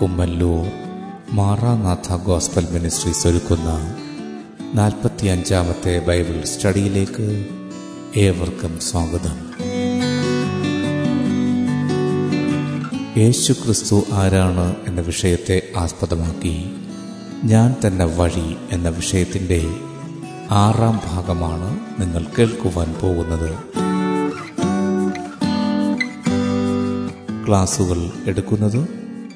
Kummallur Maranatha gospel ministries ഒരുക്കുന്ന നാൽപ്പത്തിയഞ്ചാമത്തെ Bible സ്റ്റഡിയിലേക്ക് ഏവർക്കും സ്വാഗതം. യേശു ക്രിസ്തു ആരാണ് എന്ന വിഷയത്തെ ആസ്പദമാക്കി ഞാൻ തന്നെ വഴി എന്ന വിഷയത്തിന്റെ ആറാം ഭാഗമാണ് നിങ്ങൾ കേൾക്കുവാൻ പോകുന്നത്. ക്ലാസുകൾ എടുക്കുന്നത്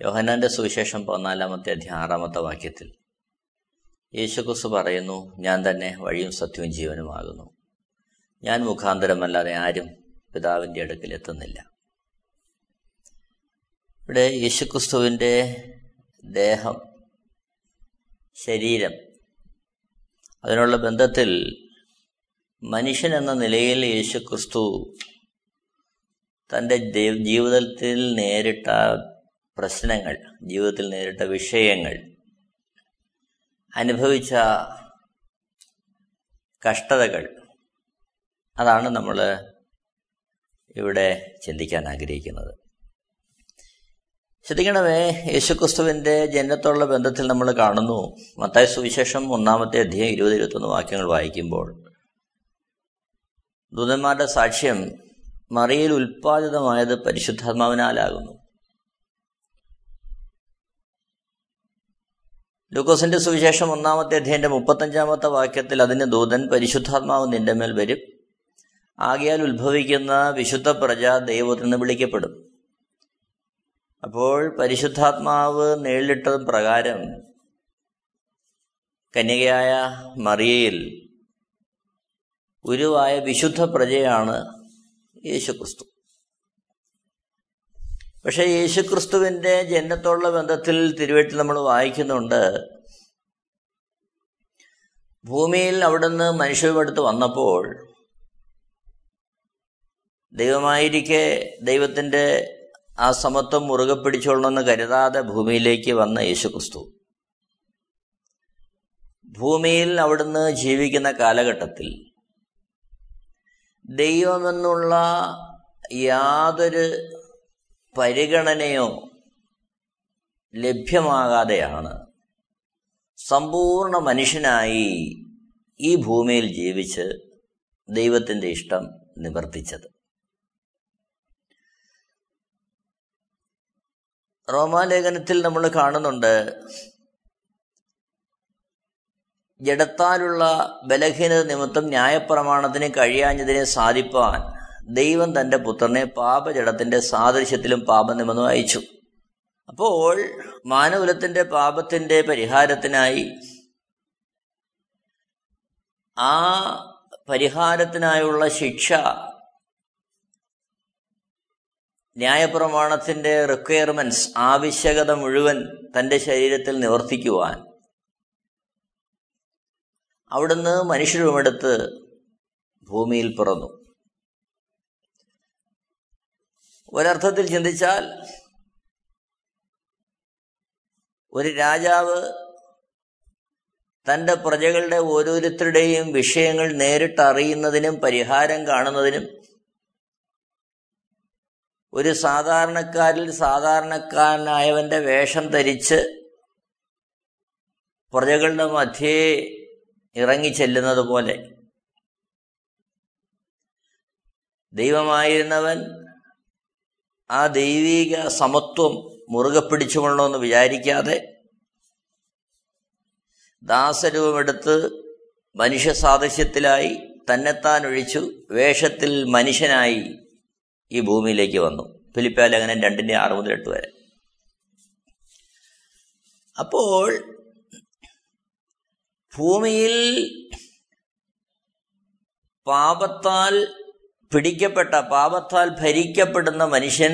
യോഹന്നാന്റെ സുവിശേഷം പതിനാലാമത്തെ അധ്യായം ആറാമത്തെ വാക്യത്തിൽ യേശുക്രിസ്തു പറയുന്നു ഞാൻ തന്നെ വഴിയും സത്യവും ജീവനുമാകുന്നു. ഞാൻ മുഖാന്തരമല്ലാതെ ആരും പിതാവിന്റെ അടുക്കൽ എത്തുന്നില്ല. ഇവിടെ യേശുക്രിസ്തുവിന്റെ ദേഹം ശരീരം അതിനുള്ള ബന്ധത്തിൽ മനുഷ്യൻ എന്ന നിലയിൽ യേശുക്രിസ്തു തന്റെ ജീവിതത്തിൽ നേരിട്ട പ്രശ്നങ്ങൾ ജീവിതത്തിൽ നേരിട്ട വിഷയങ്ങൾ. അനുഭവിച്ച കഷ്ടതകൾ. അതാണ് നമ്മൾ ഇവിടെ ചിന്തിക്കാൻ ആഗ്രഹിക്കുന്നത്. ശ്രദ്ധിക്കണമേ യേശുക്രിസ്തുവിന്റെ ജനനത്തോടുള്ള ബന്ധത്തിൽ നമ്മൾ കാണുന്നു. മത്തായ സുവിശേഷം ഒന്നാമത്തെ അധ്യായം ഇരുപത് ഇരുപത്തൊന്ന് വാക്യങ്ങൾ വായിക്കുമ്പോൾ ദൂതന്മാരുടെ സാക്ഷ്യം മറിയിൽ ഉൽപ്പാദിതമായത് പരിശുദ്ധാത്മാവിനാലാകുന്നു. ലൂക്കോസിന്റെ സുവിശേഷം ഒന്നാമത്തെ അധ്യയന്റെ മുപ്പത്തഞ്ചാമത്തെ വാക്യത്തിൽ അതിന് ദൂതൻ പരിശുദ്ധാത്മാവ് നിന്റെ മേൽ വരും. ആകയാൽ ഉത്ഭവിക്കുന്ന വിശുദ്ധ പ്രജ ദൈവത്തിൽ നിന്ന് വിളിക്കപ്പെടും. അപ്പോൾ പരിശുദ്ധാത്മാവ് നേരിട്ടതും പ്രകാരം കന്യകയായ മറിയയിൽ ഉരുവായ വിശുദ്ധ പ്രജയാണ് യേശുക്രിസ്തു. പക്ഷെ യേശുക്രിസ്തുവിന്റെ ജനനത്തോടുള്ള ബന്ധത്തിൽ തിരുവെട്ടിൽ നമ്മൾ വായിക്കുന്നുണ്ട് ഭൂമിയിൽ അവിടുന്ന് മനുഷ്യടുത്ത് വന്നപ്പോൾ ദൈവമായിരിക്കെ ദൈവത്തിന്റെ ആ സമത്വം മുറുകെ പിടിച്ചോളണമെന്ന് കരുതാതെ ഭൂമിയിലേക്ക് വന്ന യേശുക്രിസ്തു. ഭൂമിയിൽ അവിടുന്ന് ജീവിക്കുന്ന കാലഘട്ടത്തിൽ ദൈവമെന്നുള്ള യാതൊരു പരിഗണനയോ ലഭ്യമാകാതെയാണ്. സമ്പൂർണ മനുഷ്യനായി ഈ ഭൂമിയിൽ ജീവിച്ച് ദൈവത്തിന്റെ ഇഷ്ടം നിവർത്തിച്ചത്. റോമാലേഖനത്തിൽ നമ്മൾ കാണുന്നുണ്ട് ജഡത്താലുള്ള ബലഹീനത നിമിത്തം ന്യായപ്രമാണത്തിന് കഴിയാഞ്ഞതിനെ സാധിപ്പാൻ ദൈവം തന്റെ പുത്രനെ പാപജടത്തിന്റെ സാദൃശ്യത്തിലും പാപനിമിത്തം അയച്ചു. അപ്പോൾ മാനകുലത്തിന്റെ പാപത്തിന്റെ പരിഹാരത്തിനായി ആ പരിഹാരത്തിനായുള്ള ശിക്ഷ ന്യായപ്രമാണത്തിന്റെ റിക്വയർമെന്റ്സ് ആവശ്യകത മുഴുവൻ തന്റെ ശരീരത്തിൽ നിവർത്തിക്കുവാൻ അവിടുന്ന് മനുഷ്യരുമെടുത്ത് ഭൂമിയിൽ പിറന്നു. ഒരർത്ഥത്തിൽ ചിന്തിച്ചാൽ ഒരു രാജാവ് തന്റെ പ്രജകളുടെ ഓരോരുത്തരുടെയും വിഷയങ്ങൾ നേരിട്ട് അറിയുന്നതിനും പരിഹാരം കാണുന്നതിനും ഒരു സാധാരണക്കാരിൽ സാധാരണക്കാരനായവന്റെ വേഷം ധരിച്ച് പ്രജകളുടെ മധ്യേ ഇറങ്ങിച്ചെല്ലുന്നത് പോലെ ദൈവമായിരുന്നവൻ ആ ദൈവിക സമത്വം മുറുകെ പിടിച്ചുകൊള്ളണമെന്ന് വിചാരിക്കാതെ ദാസരൂപമെടുത്ത് മനുഷ്യ സാദൃശ്യത്തിലായി തന്നെത്താൻ ഒഴിച്ചു വേഷത്തിൽ മനുഷ്യനായി ഈ ഭൂമിയിലേക്ക് വന്നു. ഫിലിപ്പാലേഖനം രണ്ടിന്റെ ആറ് മുതൽ എട്ട് വരെ. അപ്പോൾ ഭൂമിയിൽ പാപത്താൽ പിടിക്കപ്പെട്ട പാപത്താൽ ഭരിക്കപ്പെടുന്ന മനുഷ്യൻ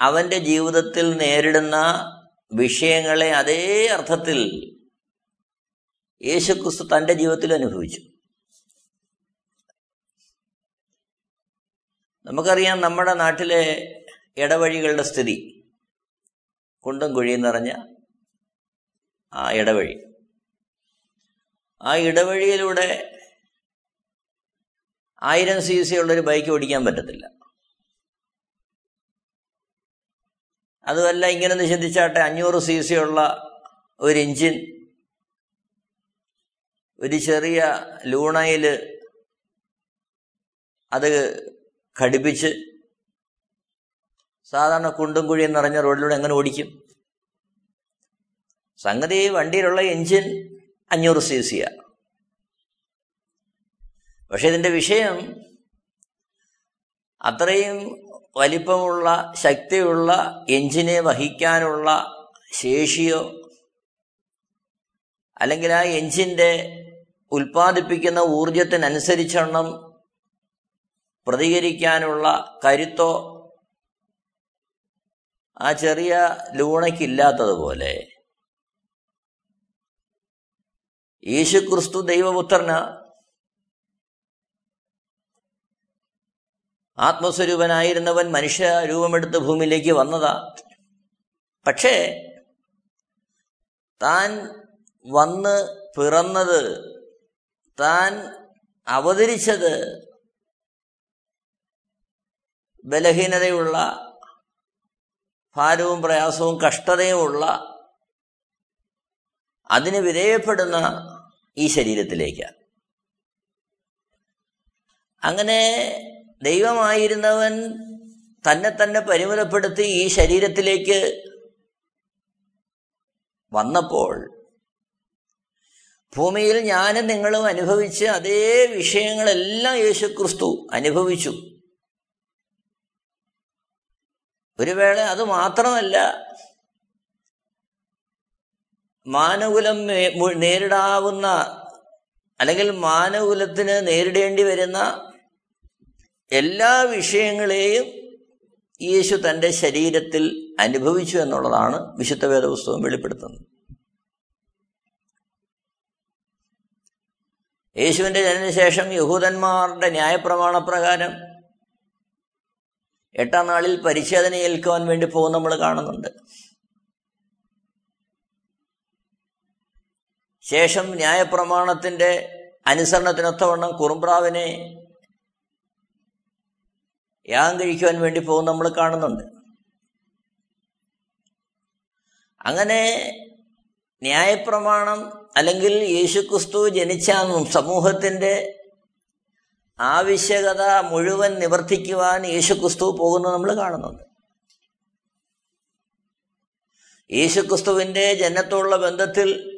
അവന്റെ ജീവിതത്തിൽ നേരിടുന്ന വിഷയങ്ങളെ അതേ അർത്ഥത്തിൽ യേശുക്രിസ്തു തന്റെ ജീവിതത്തിൽ അനുഭവിച്ചു. നമുക്കറിയാം നമ്മുടെ നാട്ടിലെ ഇടവഴികളുടെ സ്ഥിതി. കുണ്ടും കുഴിയും നിറഞ്ഞ ആ ഇടവഴി. ആ ഇടവഴിയിലൂടെ ആയിരം സി സി ഉള്ളൊരു ബൈക്ക് ഓടിക്കാൻ പറ്റത്തില്ല. അതുമല്ല ഇങ്ങനെ ഒന്ന് ചിന്തിച്ചാട്ടെ അഞ്ഞൂറ് സി സി ഉള്ള ഒരു എഞ്ചിൻ ഒരു ചെറിയ ലൂണയിൽ അത് ഘടിപ്പിച്ച് സാധാരണ കുണ്ടും കുഴിയും നിറഞ്ഞ റോഡിലൂടെ എങ്ങനെ ഓടിക്കും? സംഗതി വണ്ടിയിലുള്ള എഞ്ചിൻ അഞ്ഞൂറ് സി സിയാ പക്ഷെ ഇതിന്റെ വിഷയം അത്രയും വലിപ്പമുള്ള ശക്തിയുള്ള എഞ്ചിനെ വഹിക്കാനുള്ള ശേഷിയോ അല്ലെങ്കിൽ ആ എഞ്ചിന്റെ ഉൽപ്പാദിപ്പിക്കുന്ന ഊർജത്തിനനുസരിച്ചെണ്ണം പ്രതികരിക്കാനുള്ള കരുത്തോ ആ ചെറിയ ലൂണയ്ക്കില്ലാത്തതുപോലെ യേശുക്രിസ്തു ദൈവപുത്രന് ആത്മസ്വരൂപനായിരുന്നവൻ മനുഷ്യ രൂപമെടുത്ത് ഭൂമിയിലേക്ക് വന്നതാ. പക്ഷേ താൻ വന്ന് പിറന്നത് താൻ അവതരിച്ചത് ബലഹീനതയുള്ള ഭാരവും പ്രയാസവും കഷ്ടതയുമുള്ള അതിന് വിധേയപ്പെടുന്ന ഈ ശരീരത്തിലേക്കാണ്. അങ്ങനെ ദൈവമായിരുന്നവൻ തന്നെ തന്നെ പരിമിതപ്പെടുത്തി ഈ ശരീരത്തിലേക്ക് വന്നപ്പോൾ ഭൂമിയിൽ ഞാനും നിങ്ങളും അനുഭവിച്ച അതേ വിഷയങ്ങളെല്ലാം യേശുക്രിസ്തു അനുഭവിച്ചു. ഒരു വേള അത് മാത്രമല്ല മാനകുലം നേരിടാവുന്ന അല്ലെങ്കിൽ മാനകുലത്തിന് നേരിടേണ്ടി വരുന്ന എല്ലാ വിഷയങ്ങളെയും യേശു തന്റെ ശരീരത്തിൽ അനുഭവിച്ചു എന്നുള്ളതാണ് വിശുദ്ധ വേദപുസ്തകം വെളിപ്പെടുത്തുന്നത്. യേശുവിന്റെ ജനനശേഷം യഹൂദന്മാരുടെ ന്യായപ്രമാണ പ്രകാരം എട്ടാം നാളിൽ പരിച്ഛേദന ഏൽക്കുവാൻ വേണ്ടി പോകുന്ന നമ്മൾ കാണുന്നുണ്ട്. ശേഷം ന്യായപ്രമാണത്തിന്റെ അനുസരണത്തിനൊത്തവണ്ണം കുറുമ്പ്രാവിനെ യാഗം കഴിക്കുവാൻ വേണ്ടി പോകുന്ന നമ്മൾ കാണുന്നുണ്ട്. അങ്ങനെ ന്യായപ്രമാണം അല്ലെങ്കിൽ യേശുക്രിസ്തു ജനിച്ച സമൂഹത്തിന്റെ ആവശ്യകത മുഴുവൻ നിവർത്തിക്കുവാൻ യേശുക്രിസ്തു പോകുന്നത് നമ്മൾ കാണുന്നുണ്ട്. യേശുക്രിസ്തുവിന്റെ ജനത്തോടുള്ള ബന്ധത്തിൽ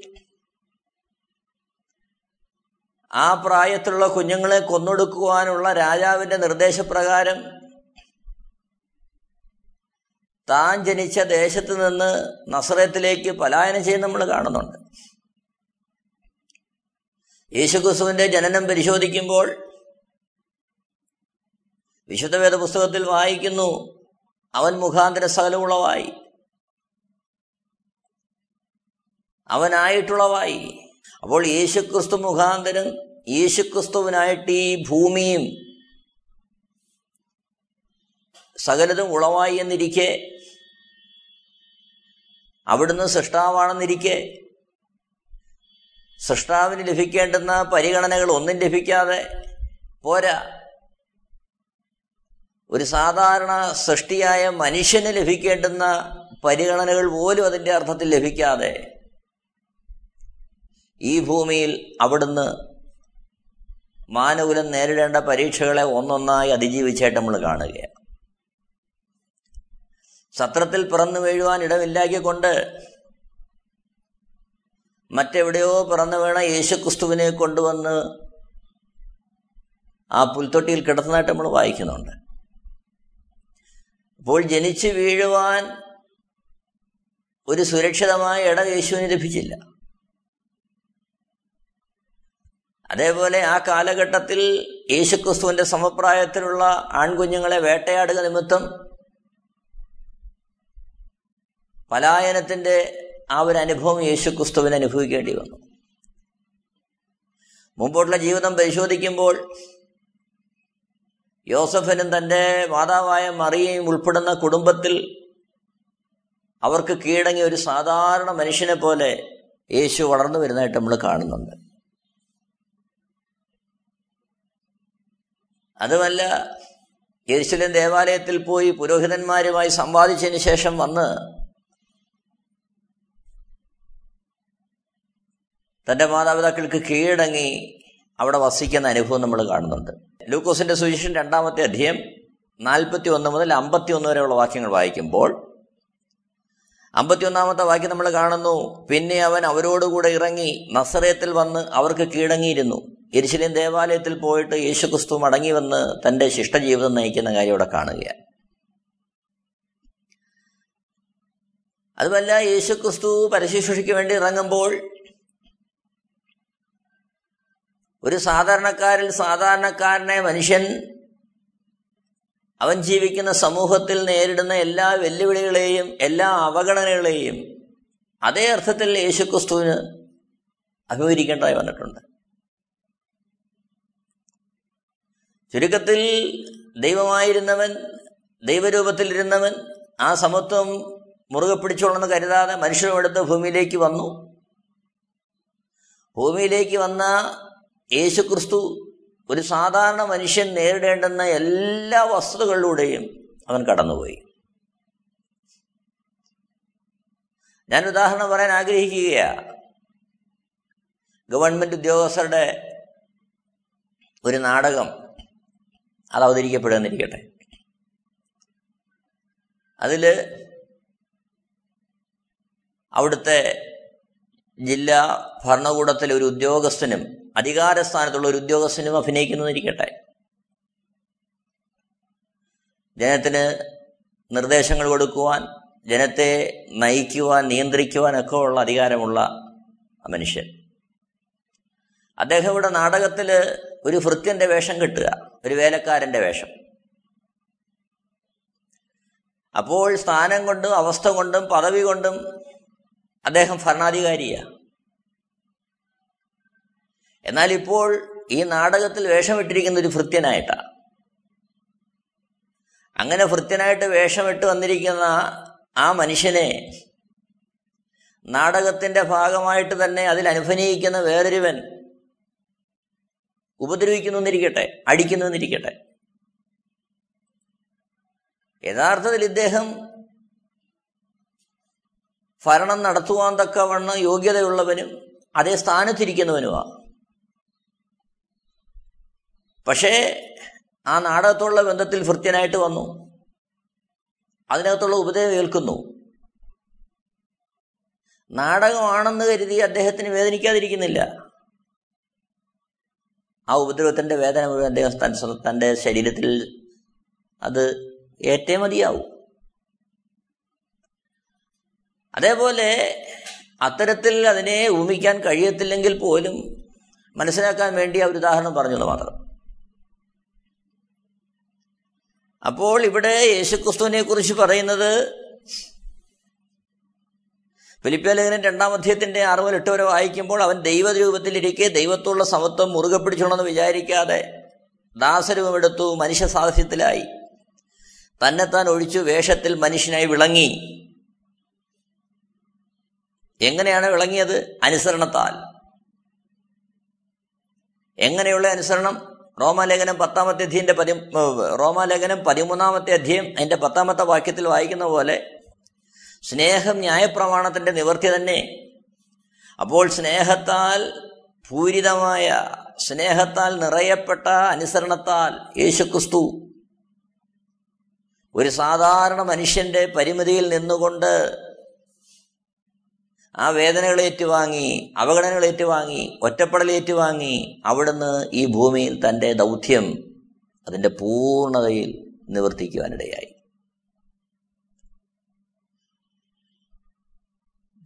ആ പ്രായത്തിലുള്ള കുഞ്ഞുങ്ങളെ കൊന്നൊടുക്കുവാനുള്ള രാജാവിന്റെ നിർദ്ദേശപ്രകാരം താൻ ജനിച്ച ദേശത്ത് നിന്ന് നസറത്തിലേക്ക് പലായനം ചെയ്യുന്ന നമ്മൾ കാണുന്നുണ്ട്. യേശുക്രിസ്തുവിന്റെ ജനനം പരിശോധിക്കുമ്പോൾ വിശുദ്ധ വേദ പുസ്തകത്തിൽ വായിക്കുന്നു അവൻ മുഖാന്തര സകലമുളവായി അവനായിട്ടുള്ളവായി. അപ്പോൾ യേശുക്രിസ്തു മുഖാന്തരം യേശുക്രിസ്തുവിനായിട്ട് ഈ ഭൂമിയും സകലതും ഉളവായി എന്നിരിക്കെ അവിടുന്ന് സൃഷ്ടാവാണെന്നിരിക്കെ സൃഷ്ടാവിന് ലഭിക്കേണ്ടുന്ന പരിഗണനകൾ ഒന്നും ലഭിക്കാതെ പോരാ. ഒരു സാധാരണ സൃഷ്ടിയായ മനുഷ്യന് ലഭിക്കേണ്ടുന്ന പരിഗണനകൾ പോലും അതിന്റെ അർത്ഥത്തിൽ ലഭിക്കാതെ ഈ ഭൂമിയിൽ അവിടുന്ന് മാനകുലം നേരിടേണ്ട പരീക്ഷകളെ ഒന്നൊന്നായി അതിജീവിച്ചായിട്ട് നമ്മൾ കാണുകയാണ്. സത്രത്തിൽ പിറന്നു വീഴുവാൻ ഇടമില്ലാക്കിക്കൊണ്ട് മറ്റെവിടെയോ പിറന്നു വീണ യേശുക്രിസ്തുവിനെ കൊണ്ടുവന്ന് ആ പുൽത്തൊട്ടിയിൽ കിടത്തുന്നതായിട്ട് നമ്മൾ വായിക്കുന്നുണ്ട്. അപ്പോൾ ജനിച്ചു വീഴുവാൻ ഒരു സുരക്ഷിതമായ ഇടം യേശുവിന് ലഭിച്ചില്ല. അതേപോലെ ആ കാലഘട്ടത്തിൽ യേശുക്രിസ്തുവിന്റെ സമപ്രായത്തിലുള്ള ആൺകുഞ്ഞുങ്ങളെ വേട്ടയാടുക നിമിത്തം പലായനത്തിന്റെ ആ ഒരു അനുഭവം യേശുക്രിസ്തുവിന് അനുഭവിക്കേണ്ടി വന്നു. മുമ്പോട്ടുള്ള ജീവിതം പരിശോധിക്കുമ്പോൾ യോസഫനും തന്റെ മാതാവായ മറിയയും ഉൾപ്പെടുന്ന കുടുംബത്തിൽ അവർക്ക് കീഴടങ്ങിയ ഒരു സാധാരണ മനുഷ്യനെ പോലെ യേശു വളർന്നു വരുന്നതായിട്ട് നമ്മൾ കാണുന്നുണ്ട്. അതുമല്ല യേശുലൻ ദേവാലയത്തിൽ പോയി പുരോഹിതന്മാരുമായി സംവാദിച്ചതിന് ശേഷം വന്ന് തന്റെ മാതാപിതാക്കൾക്ക് കീഴടങ്ങി അവിടെ വസിക്കുന്ന അനുഭവം നമ്മൾ കാണുന്നുണ്ട്. ലൂക്കോസിന്റെ സുവിശേഷൻ രണ്ടാമത്തെ അധ്യയം നാൽപ്പത്തി ഒന്ന് മുതൽ അമ്പത്തി ഒന്ന് വരെയുള്ള വാക്യങ്ങൾ വായിക്കുമ്പോൾ അമ്പത്തിയൊന്നാമത്തെ വാക്യം നമ്മൾ കാണുന്നു. പിന്നെ അവൻ അവരോടുകൂടെ ഇറങ്ങി നസറയത്തിൽ വന്ന് അവർക്ക് കീഴടങ്ങിയിരുന്നു. എരിശിലേം ദേവാലയത്തിൽ പോയിട്ട് യേശുക്രിസ്തു മടങ്ങി വന്ന് തന്റെ ശിഷ്ടജീവിതം നയിക്കുന്ന കാര്യം ഇവിടെ കാണുകയാണ്. അതുമല്ല യേശുക്രിസ്തു പരശുശ്രൂഷയ്ക്ക് വേണ്ടി ഇറങ്ങുമ്പോൾ ഒരു സാധാരണക്കാരിൽ സാധാരണക്കാരനെ മനുഷ്യൻ അവൻ ജീവിക്കുന്ന സമൂഹത്തിൽ നേരിടുന്ന എല്ലാ വെല്ലുവിളികളെയും എല്ലാ അവഗണനകളെയും അതേ അർത്ഥത്തിൽ യേശുക്രിസ്തുവിന് അഭിമുഖീകരിക്കേണ്ടതായി വന്നിട്ടുണ്ട്. ചുരുക്കത്തിൽ ദൈവമായിരുന്നവൻ ദൈവരൂപത്തിലിരുന്നവൻ ആ സമത്വം മുറുകെ പിടിച്ചോളെന്ന് കരുതാതെ മനുഷ്യരുമെടുത്ത് ഭൂമിയിലേക്ക് വന്നു. ഭൂമിയിലേക്ക് വന്ന യേശുക്രിസ്തു ഒരു സാധാരണ മനുഷ്യൻ നേരിടേണ്ടുന്ന എല്ലാ വസ്തുതകളിലൂടെയും അവൻ കടന്നുപോയി. ഞാൻ ഉദാഹരണം പറയാൻ ആഗ്രഹിക്കുകയാണ് ഗവൺമെന്റ് ഉദ്യോഗസ്ഥരുടെ ഒരു നാടകം അത് അവതരിക്കപ്പെടുന്നിരിക്കട്ടെ. അതിൽ അവിടുത്തെ ജില്ലാ ഭരണകൂടത്തിലെ ഒരു ഉദ്യോഗസ്ഥനും അധികാരസ്ഥാനത്തുള്ള ഒരു ഉദ്യോഗസ്ഥനും അഭിനയിക്കുന്നതിരിക്കട്ടെ ജനത്തിന് നിർദ്ദേശങ്ങൾ കൊടുക്കുവാൻ ജനത്തെ നയിക്കുവാൻ നിയന്ത്രിക്കുവാനൊക്കെ ഉള്ള അധികാരമുള്ള മനുഷ്യൻ. അദ്ദേഹം ഇവിടെ നാടകത്തിൽ ഒരു ഭൃത്യന്റെ വേഷം കിട്ടുക ഒരു വേലക്കാരന്റെ വേഷം. അപ്പോൾ സ്ഥാനം കൊണ്ടും അവസ്ഥ കൊണ്ടും പദവി കൊണ്ടും അദ്ദേഹം ഭരണാധികാരിയാണ് എന്നാൽ ഇപ്പോൾ ഈ നാടകത്തിൽ വേഷമിട്ടിരിക്കുന്ന ഒരു ഭൃത്യനായിട്ടാണ് അങ്ങനെ ഭൃത്യനായിട്ട് വേഷമിട്ട് വന്നിരിക്കുന്ന ആ മനുഷ്യനെ നാടകത്തിന്റെ ഭാഗമായിട്ട് തന്നെ അതിൽ അനുഭവിക്കുന്ന വേറൊരുവൻ ഉപദ്രവിക്കുന്നു എന്നിരിക്കട്ടെ അടിക്കുന്നു എന്നിരിക്കട്ടെ. യഥാർത്ഥത്തിൽ ഇദ്ദേഹം ഭരണം നടത്തുവാൻ തക്കവണ്ണം യോഗ്യതയുള്ളവനും അതേ സ്ഥാനത്തിരിക്കുന്നവനുമാണ് പക്ഷേ ആ നാടകത്തോടുള്ള ബന്ധത്തിൽ ഭൃത്യനായിട്ട് വന്നു. അതിനകത്തുള്ള ഉപദേശം ഏൽക്കുന്നു. നാടകമാണെന്ന് കരുതി അദ്ദേഹത്തിന് വേദനിക്കാതിരിക്കുന്നില്ല. ആ ഉപദ്രവത്തിന്റെ വേദന മുഴുവൻ അദ്ദേഹം തന്റെ ശരീരത്തിൽ അത് ഏറ്റേ മതിയാവും. അതേപോലെ അത്തരത്തിൽ അതിനെ ഊമിക്കാൻ കഴിയത്തില്ലെങ്കിൽ പോലും മനസ്സിലാക്കാൻ വേണ്ടി ആ ഒരു ഉദാഹരണം പറഞ്ഞുള്ള മാത്രം. അപ്പോൾ ഇവിടെ യേശുക്രിസ്തുവിനെ കുറിച്ച് പറയുന്നത് ഫിലിപ്പിയ ലേഖനം രണ്ടാം അധ്യയത്തിന്റെ ആറ് മുതൽ എട്ട് വരെ വായിക്കുമ്പോൾ അവൻ ദൈവരൂപത്തിലിരിക്കെ ദൈവത്തോടുള്ള സമത്വം മുറുകെ പിടിച്ചോണമെന്ന് വിചാരിക്കാതെ ദാസരൂപമെടുത്തു മനുഷ്യ സാഹസ്യത്തിലായി. തന്നെത്താൻ ഒഴിച്ചു വേഷത്തിൽ മനുഷ്യനായി വിളങ്ങി. എങ്ങനെയാണ് വിളങ്ങിയത്? അനുസരണത്താൽ. എങ്ങനെയുള്ള അനുസരണം? റോമാലേഖനം പത്താമത്തെ അധ്യയന്റെ പതി റോമാലേഖനം പതിമൂന്നാമത്തെ അധ്യയം അതിന്റെ പത്താമത്തെ വാക്യത്തിൽ വായിക്കുന്ന പോലെ സ്നേഹം ന്യായപ്രമാണത്തിന്റെ നിവർത്തി തന്നെ. അപ്പോൾ സ്നേഹത്താൽ പൂരിതമായ സ്നേഹത്താൽ നിറയപ്പെട്ട അനുസരണത്താൽ യേശുക്രിസ്തു ഒരു സാധാരണ മനുഷ്യന്റെ പരിമിതിയിൽ നിന്നുകൊണ്ട് ആ വേദനകൾ ഏറ്റുവാങ്ങി അവഗണനകൾ ഏറ്റുവാങ്ങി ഒറ്റപ്പെടൽ ഏറ്റുവാങ്ങി അവിടുന്ന് ഈ ഭൂമിയിൽ തന്റെ ദൗത്യം അതിന്റെ പൂർണതയിൽ നിവർത്തിക്കുവാനിടയായി.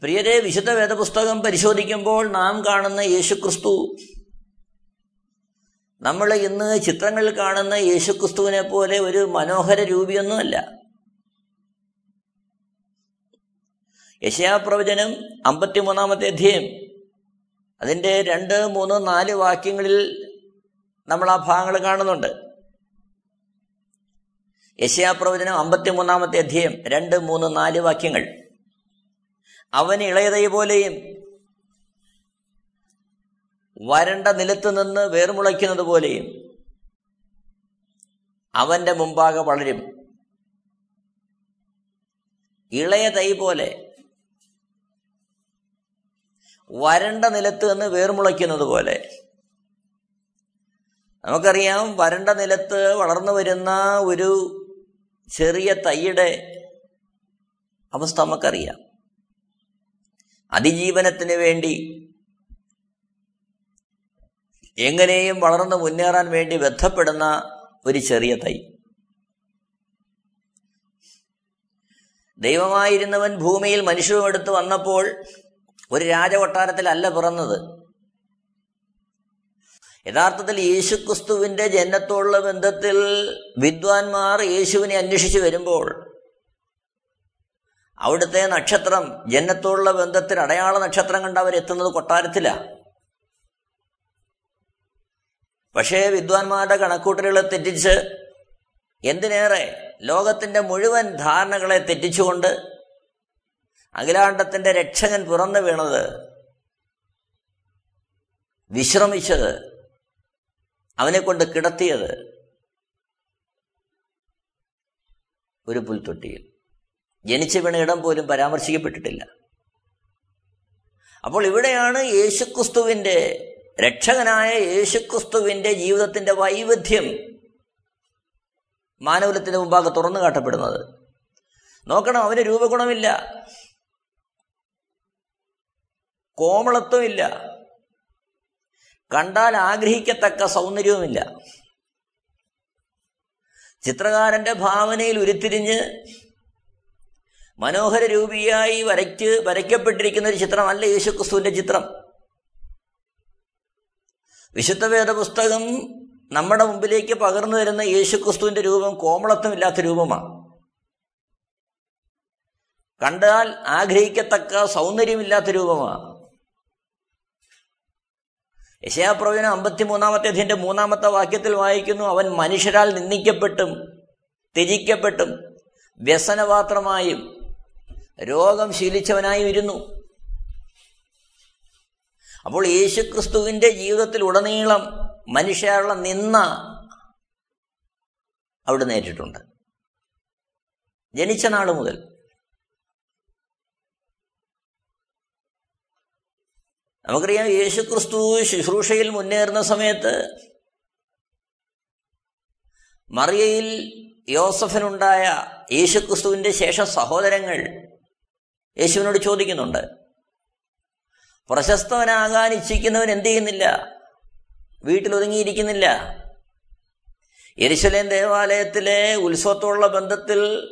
പ്രിയരെ വിശുദ്ധ വേദപുസ്തകം പരിശോധിക്കുമ്പോൾ നാം കാണുന്ന യേശുക്രിസ്തു നമ്മൾ ഇന്ന് ചിത്രങ്ങളിൽ കാണുന്ന യേശുക്രിസ്തുവിനെ പോലെ ഒരു മനോഹര രൂപിയൊന്നുമല്ല. യശയാപ്രവചനം അമ്പത്തിമൂന്നാമത്തെ അധ്യയം. അതിന്റെ രണ്ട് മൂന്ന് നാല് വാക്യങ്ങളിൽ നമ്മൾ ആ ഭാഗങ്ങൾ കാണുന്നുണ്ട്. യശയാപ്രവചനം അമ്പത്തിമൂന്നാമത്തെ അധ്യയം രണ്ട് മൂന്ന് നാല് വാക്യങ്ങൾ. അവൻ ഇളയതൈ പോലെയും വരണ്ട നിലത്ത് നിന്ന് വേർമുളയ്ക്കുന്നത് പോലെയും അവന്റെ മുമ്പാകെ വളരും. ഇളയ തൈ പോലെ വരണ്ട നിലത്ത് നിന്ന് വേർമുളയ്ക്കുന്നത് പോലെ. നമുക്കറിയാം വരണ്ട നിലത്ത് വളർന്നു വരുന്ന ഒരു ചെറിയ തൈയുടെ അവസ്ഥ നമുക്കറിയാം. അതിജീവനത്തിന് വേണ്ടി എങ്ങനെയും വളർന്നു മുന്നേറാൻ വേണ്ടി ബന്ധപ്പെടുന്ന ഒരു ചെറിയ തൈ. ദൈവമായിരുന്നവൻ ഭൂമിയിൽ മനുഷ്യമെടുത്ത് വന്നപ്പോൾ ഒരു രാജകൊട്ടാരത്തിലല്ല പിറന്നത്. യഥാർത്ഥത്തിൽ യേശുക്രിസ്തുവിന്റെ ജനത്തോടുള്ള ബന്ധത്തിൽ വിദ്വാൻമാർ യേശുവിനെ അന്വേഷിച്ചു വരുമ്പോൾ അവിടുത്തെ നക്ഷത്രം ജനത്തോടുള്ള ബന്ധത്തിൽ അടയാള നക്ഷത്രം കണ്ട് അവരെത്തുന്നത് കൊട്ടാരത്തിലാണ് പക്ഷേ വിദ്വാൻമാരുടെ കണക്കൂട്ടലുകളെ തെറ്റിച്ച് എന്തിനേറെ ലോകത്തിന്റെ മുഴുവൻ ധാരണകളെ തെറ്റിച്ചുകൊണ്ട് അഖിലാണ്ടത്തിന്റെ രക്ഷകൻ പിറന്നു വീണത്. വിശ്രമിച്ചത്. അവനെ കൊണ്ട് കിടത്തിയത്. ഒരു പുൽത്തൊട്ടിയിൽ. ജനിച്ചു വീണ ഇടം പോലും പരാമർശിക്കപ്പെട്ടിട്ടില്ല. അപ്പോൾ ഇവിടെയാണ് യേശുക്രിസ്തുവിന്റെ രക്ഷകനായ യേശുക്രിസ്തുവിന്റെ ജീവിതത്തിന്റെ വൈവിധ്യം മാനവലത്തിന്റെ മുമ്പാകെ തുറന്നു കാട്ടപ്പെടുന്നത്. നോക്കണം അവന് രൂപഗുണമില്ല. കോമളത്വമില്ല. കണ്ടാൽ ആഗ്രഹിക്കത്തക്ക സൗന്ദര്യവുമില്ല. ചിത്രകാരന്റെ ഭാവനയിൽ ഉരുത്തിരിഞ്ഞ് മനോഹര രൂപിയായി വരയ്ക്ക് വരയ്ക്കപ്പെട്ടിരിക്കുന്ന ഒരു ചിത്രമല്ല യേശുക്രിസ്തുവിന്റെ ചിത്രം. വിശുദ്ധ വേദ പുസ്തകം നമ്മുടെ മുമ്പിലേക്ക് പകർന്നു വരുന്ന യേശുക്രിസ്തുവിന്റെ രൂപം കോമളത്വമില്ലാത്ത രൂപമാണ്. കണ്ടാൽ ആഗ്രഹിക്കത്തക്ക സൗന്ദര്യമില്ലാത്ത രൂപമാണ്. യശയാപ്രവചനം അമ്പത്തിമൂന്നാമത്തെ അതിന്റെ മൂന്നാമത്തെ വാക്യത്തിൽ വായിക്കുന്നു. അവൻ മനുഷ്യരാൽ നിന്ദിക്കപ്പെട്ടും ത്യജിക്കപ്പെട്ടും വ്യസനപാത്രമായും രോഗം ശീലിച്ചവനായും ഇരുന്നു അപ്പോൾ യേശുക്രിസ്തുവിന്റെ ജീവിതത്തിൽ ഉടനീളം മനുഷ്യരുടെ നിന്ന അവിടെ നേരിട്ടുണ്ട് ജനിച്ച നാൾ മുതൽ നമുക്കറിയാം യേശുക്രിസ്തു ശുശ്രൂഷയിൽ മുന്നേറുന്ന സമയത്ത് മറിയയിൽ യോസഫിനുണ്ടായ യേശുക്രിസ്തുവിന്റെ ശേഷ സഹോദരങ്ങൾ യേശുവിനോട് ചോദിക്കുന്നുണ്ട്. പ്രശസ്തവനാകാൻ ഇച്ഛിക്കുന്നവൻ എന്ത് ചെയ്യുന്നില്ല? വീട്ടിലൊതുങ്ങിയിരിക്കുന്നില്ല. യെരുശലേം ദേവാലയത്തിലെ ഉത്സവത്തോടുള്ള ബന്ധത്തിൽ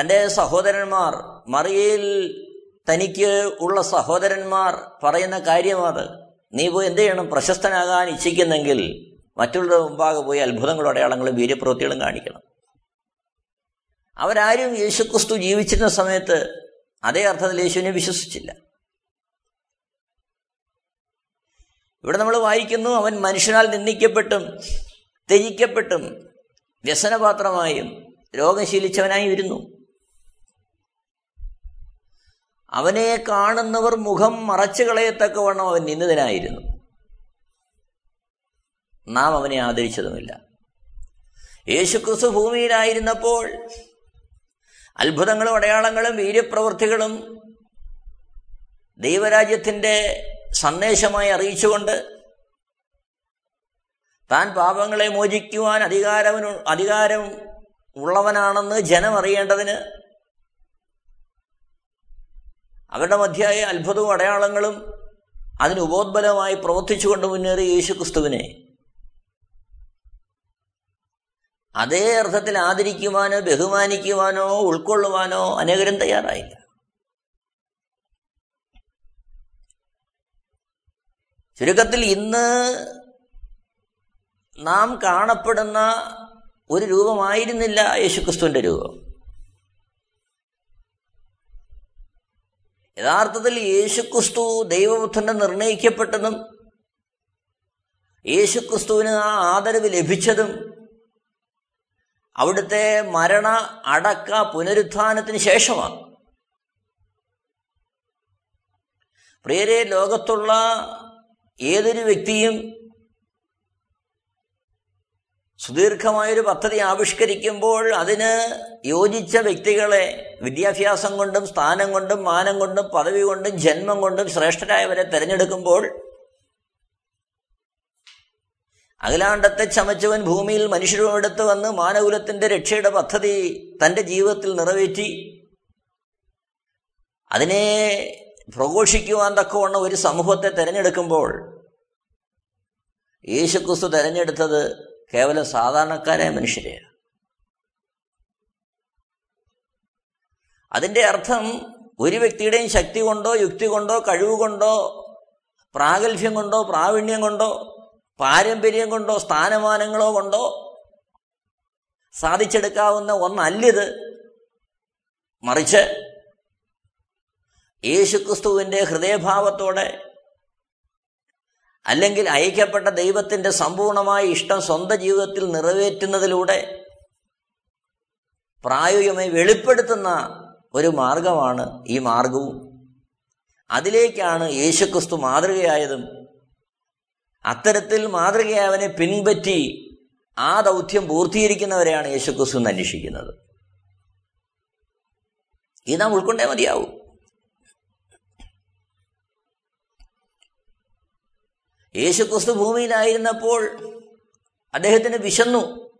തന്റെ സഹോദരന്മാർ മറിയയിൽ തനിക്ക് ഉള്ള സഹോദരന്മാർ പറയുന്ന കാര്യമാണ് നീ പോയി എന്ത് ചെയ്യണം? പ്രശസ്തനാകാൻ ഇച്ഛിക്കുന്നെങ്കിൽ മറ്റുള്ളവരുടെ മുമ്പാകെ പോയി അത്ഭുതങ്ങളും അടയാളങ്ങളും വീര്യപ്രവൃത്തികളും കാണിക്കണം. അവരാരും യേശുക്രിസ്തു ജീവിച്ചിരുന്ന സമയത്ത് അതേ അർത്ഥത്തിൽ യേശുവിനെ വിശ്വസിച്ചില്ല. ഇവിടെ നമ്മൾ വായിക്കുന്നു അവൻ മനുഷ്യനാൽ നിന്ദിക്കപ്പെട്ടും ത്യജിക്കപ്പെട്ടും വ്യസനപാത്രമായും രോഗം ശീലിച്ചവനായി ഇരുന്നു അവനെ കാണുന്നവർ മുഖം മറച്ചു കളയത്തക്കവണ്ണം അവൻ നിന്ദിതനായിരുന്നു. നാം അവനെ ആദരിച്ചതുമില്ല. യേശുക്രിസ്തു ഭൂമിയിലായിരുന്നപ്പോൾ അത്ഭുതങ്ങളും അടയാളങ്ങളും വീര്യപ്രവൃത്തികളും ദൈവരാജ്യത്തിന്റെ സന്ദേശമായി അറിയിച്ചുകൊണ്ട് താൻ പാപങ്ങളെ മോചിക്കുവാൻ അധികാരവനു അധികാരം ഉള്ളവനാണെന്ന് ജനം അറിയേണ്ടതിന് അവരുടെ മധ്യായ അത്ഭുതവും അടയാളങ്ങളും അതിന് ഉപോത്ബലമായി പ്രവർത്തിച്ചുകൊണ്ട് മുന്നേറിയ യേശു ക്രിസ്തുവിനെ അതേ അർത്ഥത്തിൽ ആദരിക്കുവാനോ ബഹുമാനിക്കുവാനോ ഉൾക്കൊള്ളുവാനോ അനേകരും തയ്യാറായില്ല. ചുരുക്കത്തിൽ ഇന്ന് നാം കാണപ്പെടുന്ന ഒരു രൂപമായിരുന്നില്ല യേശുക്രിസ്തുവിന്റെ രൂപം. യഥാർത്ഥത്തിൽ യേശുക്രിസ്തു ദൈവപുത്രനെ നിർണയിക്കപ്പെട്ടതും യേശുക്രിസ്തുവിന് ആ ആദരവ് ലഭിച്ചതും അവിടുത്തെ മരണ അടക്ക പുനരുത്ഥാനത്തിന് ശേഷമാണ്. പ്രിയരെ ലോകത്തുള്ള ഏതൊരു വ്യക്തിയും സുദീർഘമായൊരു പദ്ധതി ആവിഷ്കരിക്കുമ്പോൾ അതിന് യോജിച്ച വ്യക്തികളെ വിദ്യാഭ്യാസം കൊണ്ടും സ്ഥാനം കൊണ്ടും മാനം കൊണ്ടും പദവി കൊണ്ടും ജന്മം കൊണ്ടും ശ്രേഷ്ഠരായവരെ തിരഞ്ഞെടുക്കുമ്പോൾ അഖിലാണ്ടത്തെ ചമച്ചവൻ ഭൂമിയിൽ മനുഷ്യരുമെടുത്ത് വന്ന് മാനകുലത്തിന്റെ രക്ഷയുടെ പദ്ധതി തന്റെ ജീവിതത്തിൽ നിറവേറ്റി അതിനെ പ്രഘോഷിക്കുവാൻ തക്കവണ്ണം ഒരു സമൂഹത്തെ തിരഞ്ഞെടുക്കുമ്പോൾ യേശുക്രിസ്തു തിരഞ്ഞെടുത്തത് കേവലം സാധാരണക്കാരായ മനുഷ്യരെയാണ്. അതിന്റെ അർത്ഥം ഒരു വ്യക്തിയുടെയും ശക്തി കൊണ്ടോ യുക്തി കൊണ്ടോ കഴിവ് കൊണ്ടോ പ്രാഗൽഭ്യം കൊണ്ടോ പ്രാവീണ്യം കൊണ്ടോ പാരമ്പര്യം കൊണ്ടോ സ്ഥാനമാനങ്ങളോ കൊണ്ടോ സാധിച്ചെടുക്കാവുന്ന ഒന്നല്ലിത്. മറിച്ച് യേശുക്രിസ്തുവിന്റെ ഹൃദയഭാവത്തോടെ അല്ലെങ്കിൽ അയക്കപ്പെട്ട ദൈവത്തിന്റെ സമ്പൂർണമായ ഇഷ്ടം സ്വന്തം ജീവിതത്തിൽ നിറവേറ്റുന്നതിലൂടെ പ്രായോഗികമായി വെളിപ്പെടുത്തുന്ന ഒരു മാർഗമാണ് ഈ മാർഗവും. അതിലേക്കാണ് യേശുക്രിസ്തു മാതൃകയായതും. അത്തരത്തിൽ മാതൃകയായവനെ പിൻപറ്റി ആ ദൗത്യം പൂർത്തീകരിക്കുന്നവരെയാണ് യേശുക്രിസ്തു എന്ന് അന്വേഷിക്കുന്നത്. ഇത് നാം ഉൾക്കൊണ്ടേ മതിയാവും. യേശുക്രിസ്തു ഭൂമിയിലായിരുന്നപ്പോൾ അദ്ദേഹത്തിന് വിശന്നു.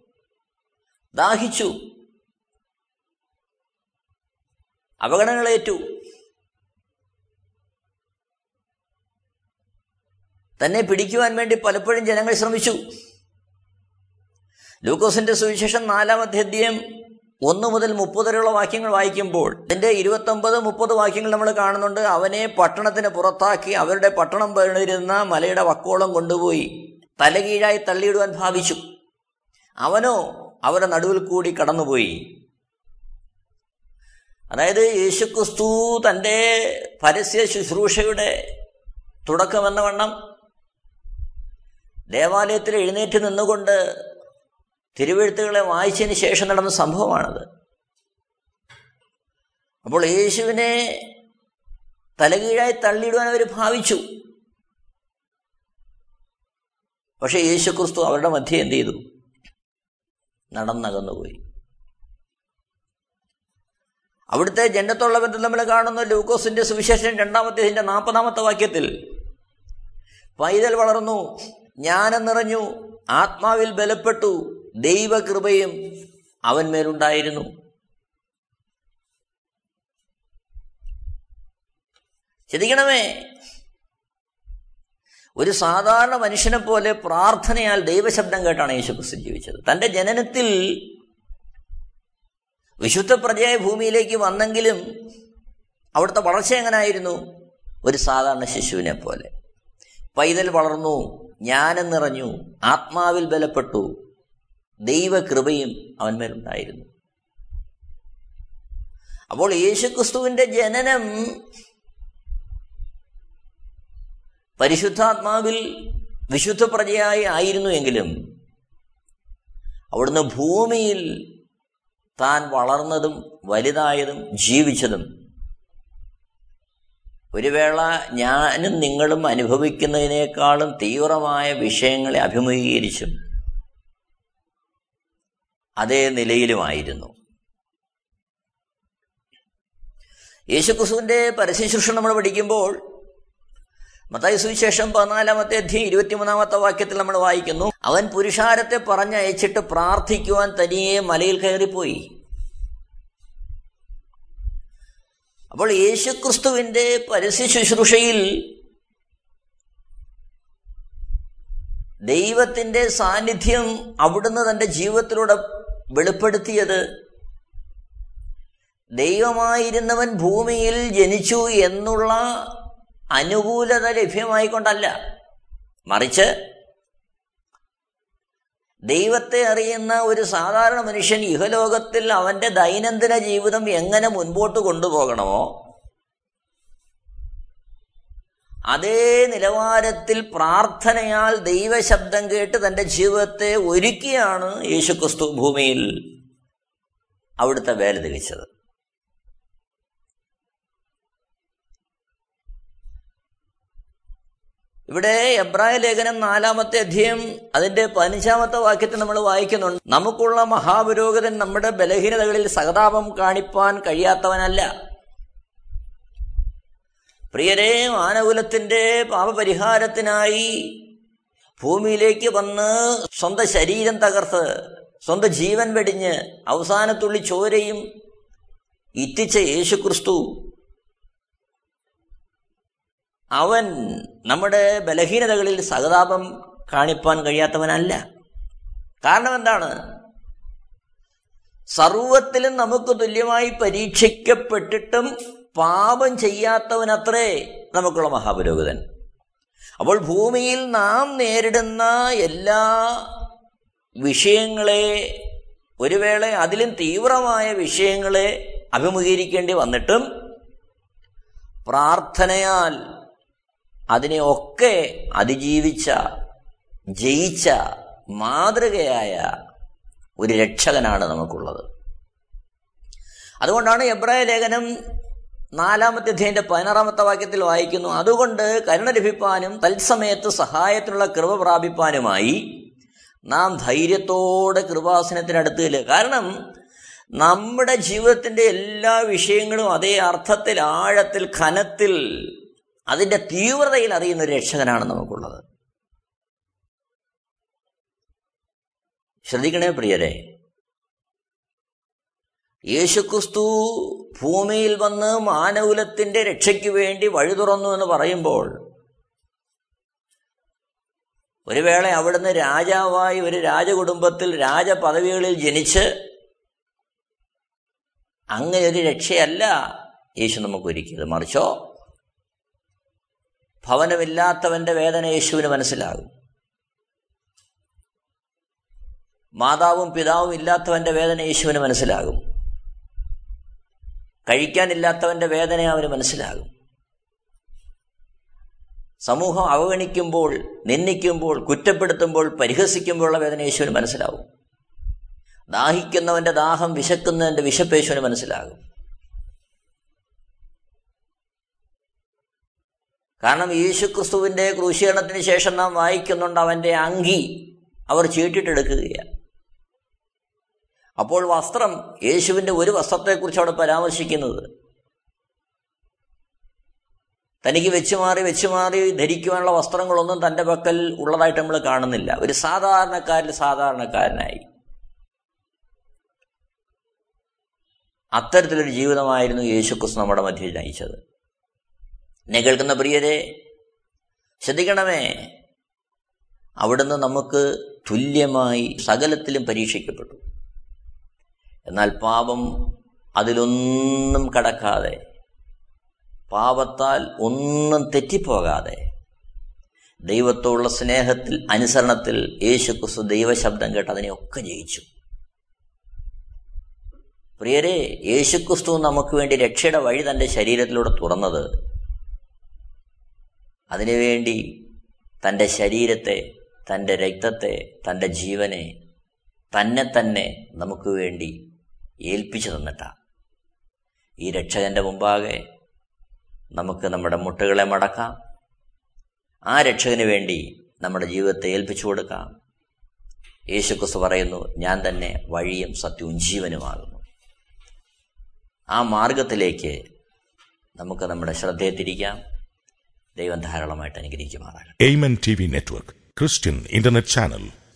ദാഹിച്ചു. അപകടങ്ങളേറ്റു. തന്നെ പിടിക്കുവാൻ വേണ്ടി പലപ്പോഴും ജനങ്ങൾ ശ്രമിച്ചു. ലൂക്കോസിന്റെ സുവിശേഷം നാലാം അധ്യായം ഒന്ന് മുതൽ മുപ്പത് വരെയുള്ള വാക്യങ്ങൾ വായിക്കുമ്പോൾ ഇതിന്റെ ഇരുപത്തൊമ്പത് മുപ്പത് വാക്യങ്ങൾ നമ്മൾ കാണുന്നുണ്ട്. അവനെ പട്ടണത്തിന് പുറത്താക്കി അവരുടെ പട്ടണം പറഞ്ഞിരുന്ന മലയുടെ വക്കോളം കൊണ്ടുപോയി തലകീഴായി തള്ളിയിടുവാൻ ഭാവിച്ചു. അവനോ അവരുടെ നടുവിൽ കൂടി കടന്നുപോയി. അതായത് യേശുക്രിസ്തു തന്റെ പരസ്യ ശുശ്രൂഷയുടെ തുടക്കമെന്ന വണ്ണം ദേവാലയത്തിൽ എഴുന്നേറ്റ് നിന്നുകൊണ്ട് തിരുവെഴുത്തുകളെ വായിച്ചതിന് ശേഷം നടന്ന സംഭവമാണത്. അപ്പോൾ യേശുവിനെ തലകീഴായി തള്ളിയിടുവാൻ അവർ ഭാവിച്ചു. പക്ഷെ യേശുക്രിസ്തു അവരുടെ മധ്യേ എന്ത് ചെയ്തു? നടന്നകന്നുപോയി. അവിടുത്തെ ജനത്തുള്ള ബന്ധം നമ്മൾ കാണുന്ന ലൂക്കോസിന്റെ സുവിശേഷം രണ്ടാമത്തെ നാൽപ്പതാമത്തെ വാക്യത്തിൽ പൈതൽ വളർന്നു ജ്ഞാനം നിറഞ്ഞു ആത്മാവിൽ ബലപ്പെട്ടു ദൈവകൃപയും അവന്മേലുണ്ടായിരുന്നു ചിന്തിക്കണമേ ഒരു സാധാരണ മനുഷ്യനെ പോലെ പ്രാർത്ഥനയാൽ ദൈവശബ്ദം കേട്ടാണ് യേശുക്രിസ്തു ജീവിച്ചത്. തന്റെ ജനനത്തിൽ വിശുദ്ധ പ്രജയ ഭൂമിയിലേക്ക് വന്നെങ്കിലും അവിടുത്തെ വളർച്ച എങ്ങനായിരുന്നു? ഒരു സാധാരണ ശിശുവിനെ പോലെ. പൈതൽ വളർന്നു ജ്ഞാനം നിറഞ്ഞു ആത്മാവിൽ ബലപ്പെട്ടു. ദൈവകൃപയും അവന്മേലുണ്ടായിരുന്നു. അപ്പോൾ യേശുക്രിസ്തുവിന്റെ ജനനം പരിശുദ്ധാത്മാവിൽ വിശുദ്ധ പ്രജയായി ആയിരുന്നു എങ്കിലും അവിടുന്ന് ഭൂമിയിൽ താൻ വളർന്നതും വലുതായതും ജീവിച്ചതും ഒരു വേള ഞാനും നിങ്ങളും അനുഭവിക്കുന്നതിനേക്കാളും തീവ്രമായ വിഷയങ്ങളെ അഭിമുഖീകരിച്ചും അതേ നിലയിലുമായിരുന്നു. യേശുക്രിസ്തുവിന്റെ പരസ്യശുശ്രൂഷ നമ്മൾ പഠിക്കുമ്പോൾ മത്തായി സുവിശേഷം പതിനാലാമത്തെ അധ്യയം ഇരുപത്തിമൂന്നാമത്തെ വാക്യത്തിൽ നമ്മൾ വായിക്കുന്നു അവൻ പുരുഷാരത്തെ പറഞ്ഞയച്ചിട്ട് പ്രാർത്ഥിക്കുവാൻ തനിയെ മലയിൽ കയറിപ്പോയി. അപ്പോൾ യേശുക്രിസ്തുവിന്റെ പരസ്യ ശുശ്രൂഷയിൽ ദൈവത്തിന്റെ സാന്നിധ്യം അവിടുന്ന് തന്റെ ജീവിതത്തിലൂടെ വെളിപ്പെടുത്തിയത്. ദൈവമായിരുന്നവൻ ഭൂമിയിൽ ജനിച്ചു എന്നുള്ള അനുകൂലത ലഭ്യമായിക്കൊണ്ടല്ല. മറിച്ച് ദൈവത്തെ അറിയുന്ന ഒരു സാധാരണ മനുഷ്യൻ ഇഹലോകത്തിൽ അവന്റെ ദൈനംദിന ജീവിതം എങ്ങനെ മുൻപോട്ട് കൊണ്ടുപോകണമോ അതേ നിലവാരത്തിൽ പ്രാർത്ഥനയാൽ ദൈവശബ്ദം കേട്ട് തന്റെ ജീവിതത്തെ ഒരുക്കിയാണ് യേശുക്രിസ്തു ഭൂമിയിൽ അവിടുത്തെ വേല തികച്ചത് ഇവിടെ എബ്രായ ലേഖനം നാലാമത്തെ അധ്യയം അതിന്റെ പതിനഞ്ചാമത്തെ വാക്യത്തിൽ നമ്മൾ വായിക്കുന്നുണ്ട്. നമുക്കുള്ള മഹാപുരോഗതൻ നമ്മുടെ ബലഹീനതകളിൽ സഹതാപം കാണിപ്പാൻ കഴിയാത്തവനല്ല. പ്രിയരെ മാനകുലത്തിന്റെ പാപപരിഹാരത്തിനായി ഭൂമിയിലേക്ക് വന്ന് സ്വന്തം ശരീരം തകർത്ത് സ്വന്തം ജീവൻ വെടിഞ്ഞ് അവസാനത്തുള്ളി ചോരയും ഇറ്റിച്ച യേശുക്രിസ്തു അവൻ നമ്മുടെ ബലഹീനതകളിൽ സഹതാപം കാണിപ്പാൻ കഴിയാത്തവനല്ല. കാരണം എന്താണ്? സർവത്തിലും നമുക്ക് തുല്യമായി പരീക്ഷിക്കപ്പെട്ടിട്ടും പാപം ചെയ്യാത്തവനത്രേ നമുക്കുള്ള മഹാപുരോഹിതൻ. അപ്പോൾ ഭൂമിയിൽ നാം നേരിടുന്ന എല്ലാ വിഷയങ്ങളെ ഒരു വേള അതിലും തീവ്രമായ വിഷയങ്ങളെ അഭിമുഖീകരിക്കേണ്ടി വന്നിട്ടും പ്രാർത്ഥനയാൽ അതിനെയൊക്കെ അതിജീവിച്ച ജയിച്ച മാതൃകയായ ഒരു രക്ഷകനാണ് നമുക്കുള്ളത്. അതുകൊണ്ടാണ് എബ്രായ ലേഖനം നാലാമത്തെ അധ്യയന്റെ പതിനാറാമത്തെ വാക്യത്തിൽ വായിക്കുന്നു അതുകൊണ്ട് കരുണ ലഭിപ്പാനും തത്സമയത്ത് സഹായത്തിനുള്ള കൃപ പ്രാപിപ്പാനുമായി നാം ധൈര്യത്തോടെ കൃപാസനത്തിനടുത്തില്ല കാരണം നമ്മുടെ ജീവിതത്തിന്റെ എല്ലാ വിഷയങ്ങളും അതേ അർത്ഥത്തിൽ ആഴത്തിൽ ഖനത്തിൽ അതിന്റെ തീവ്രതയിൽ അറിയുന്ന ഒരു രക്ഷകനാണ് നമുക്കുള്ളത്. ശ്രദ്ധിക്കണേ പ്രിയരെ യേശുക്രിസ്തു ഭൂമിയിൽ വന്ന് മാനകുലത്തിന്റെ രക്ഷയ്ക്ക് വേണ്ടി വഴി തുറന്നു എന്ന് പറയുമ്പോൾ ഒരു വേള അവിടുന്ന് രാജാവായി ഒരു രാജകുടുംബത്തിൽ രാജപദവികളിൽ ജനിച്ച് അങ്ങനെ ഒരു രക്ഷയല്ല യേശു നമുക്ക് ഒരുക്കിയത് മറിച്ചോ ഭവനമില്ലാത്തവന്റെ വേദന യേശുവിന് മനസ്സിലാകും. മാതാവും പിതാവും ഇല്ലാത്തവന്റെ വേദന യേശുവിന് മനസ്സിലാകും. കഴിക്കാനില്ലാത്തവന്റെ വേദന അവന് മനസ്സിലാകും. സമൂഹം അവഗണിക്കുമ്പോൾ നിന്ദിക്കുമ്പോൾ കുറ്റപ്പെടുത്തുമ്പോൾ പരിഹസിക്കുമ്പോഴുള്ള വേദന യേശുവിന് മനസ്സിലാവും ദാഹിക്കുന്നവന്റെ ദാഹം വിശക്കുന്നവന്റെ വിശപ്പ് യേശുവിന് മനസ്സിലാകും. കാരണം യേശുക്രിസ്തുവിന്റെ ക്രൂശീകരണത്തിന് ശേഷം നാം വായിക്കുന്നുണ്ട് അവന്റെ അങ്കി അവർ ചീട്ടിട്ടെടുക്കുകയാണ്. അപ്പോൾ വസ്ത്രം യേശുവിന്റെ ഒരു വസ്ത്രത്തെക്കുറിച്ചാണ് പരാമർശിക്കുന്നത്. തനിക്ക് വെച്ചുമാറി വെച്ചുമാറി ധരിക്കുവാനുള്ള വസ്ത്രങ്ങളൊന്നും തന്റെ പക്കൽ ഉള്ളതായിട്ട് നമ്മൾ കാണുന്നില്ല. ഒരു സാധാരണക്കാരിൽ സാധാരണക്കാരനായി. അത്തരത്തിലൊരു ജീവിതമായിരുന്നു യേശുക്രിസ്തു നമ്മുടെ മധ്യയിൽ നയിച്ചത്. എന്നെ കേൾക്കുന്ന പ്രിയരെ ശ്രദ്ധിക്കണമേ അവിടുന്ന് നമുക്ക് തുല്യമായി സകലത്തിലും പരീക്ഷിക്കപ്പെട്ടു. എന്നാൽ പാപം അതിലൊന്നും കടക്കാതെ പാപത്താൽ ഒന്നും തെറ്റിപ്പോകാതെ ദൈവത്തോടുള്ള സ്നേഹത്തിൽ അനുസരണത്തിൽ യേശുക്രിസ്തു ദൈവശബ്ദം കേട്ട് അതിനെയൊക്കെ ജയിച്ചു. പ്രിയരെ യേശുക്രിസ്തു നമുക്ക് വേണ്ടി രക്ഷയുടെ വഴി തന്റെ ശരീരത്തിലൂടെ തുറന്നത് അതിനുവേണ്ടി തന്റെ ശരീരത്തെ തന്റെ രക്തത്തെ തന്റെ ജീവനെ തന്നെ തന്നെ നമുക്ക് വേണ്ടി ഏൽപ്പിച്ചു തന്നിട്ട. ഈ രക്ഷകന്റെ മുമ്പാകെ. നമുക്ക് നമ്മുടെ മുട്ടുകളെ മടക്കാം. ആ രക്ഷകന് വേണ്ടി നമ്മുടെ ജീവിതത്തെ ഏൽപ്പിച്ചു കൊടുക്കാം. യേശുക്രിസ്തു പറയുന്നു ഞാൻ തന്നെ വഴിയും സത്യവും ജീവനുമാകുന്നു. ആ മാർഗത്തിലേക്ക് നമുക്ക് നമ്മുടെ ശ്രദ്ധയെ തിരിക്കാം. ദൈവം ധാരാളമായിട്ട് അനുഗ്രഹിക്കുമാറാകട്ടെ. Amen T V network Christian internet channel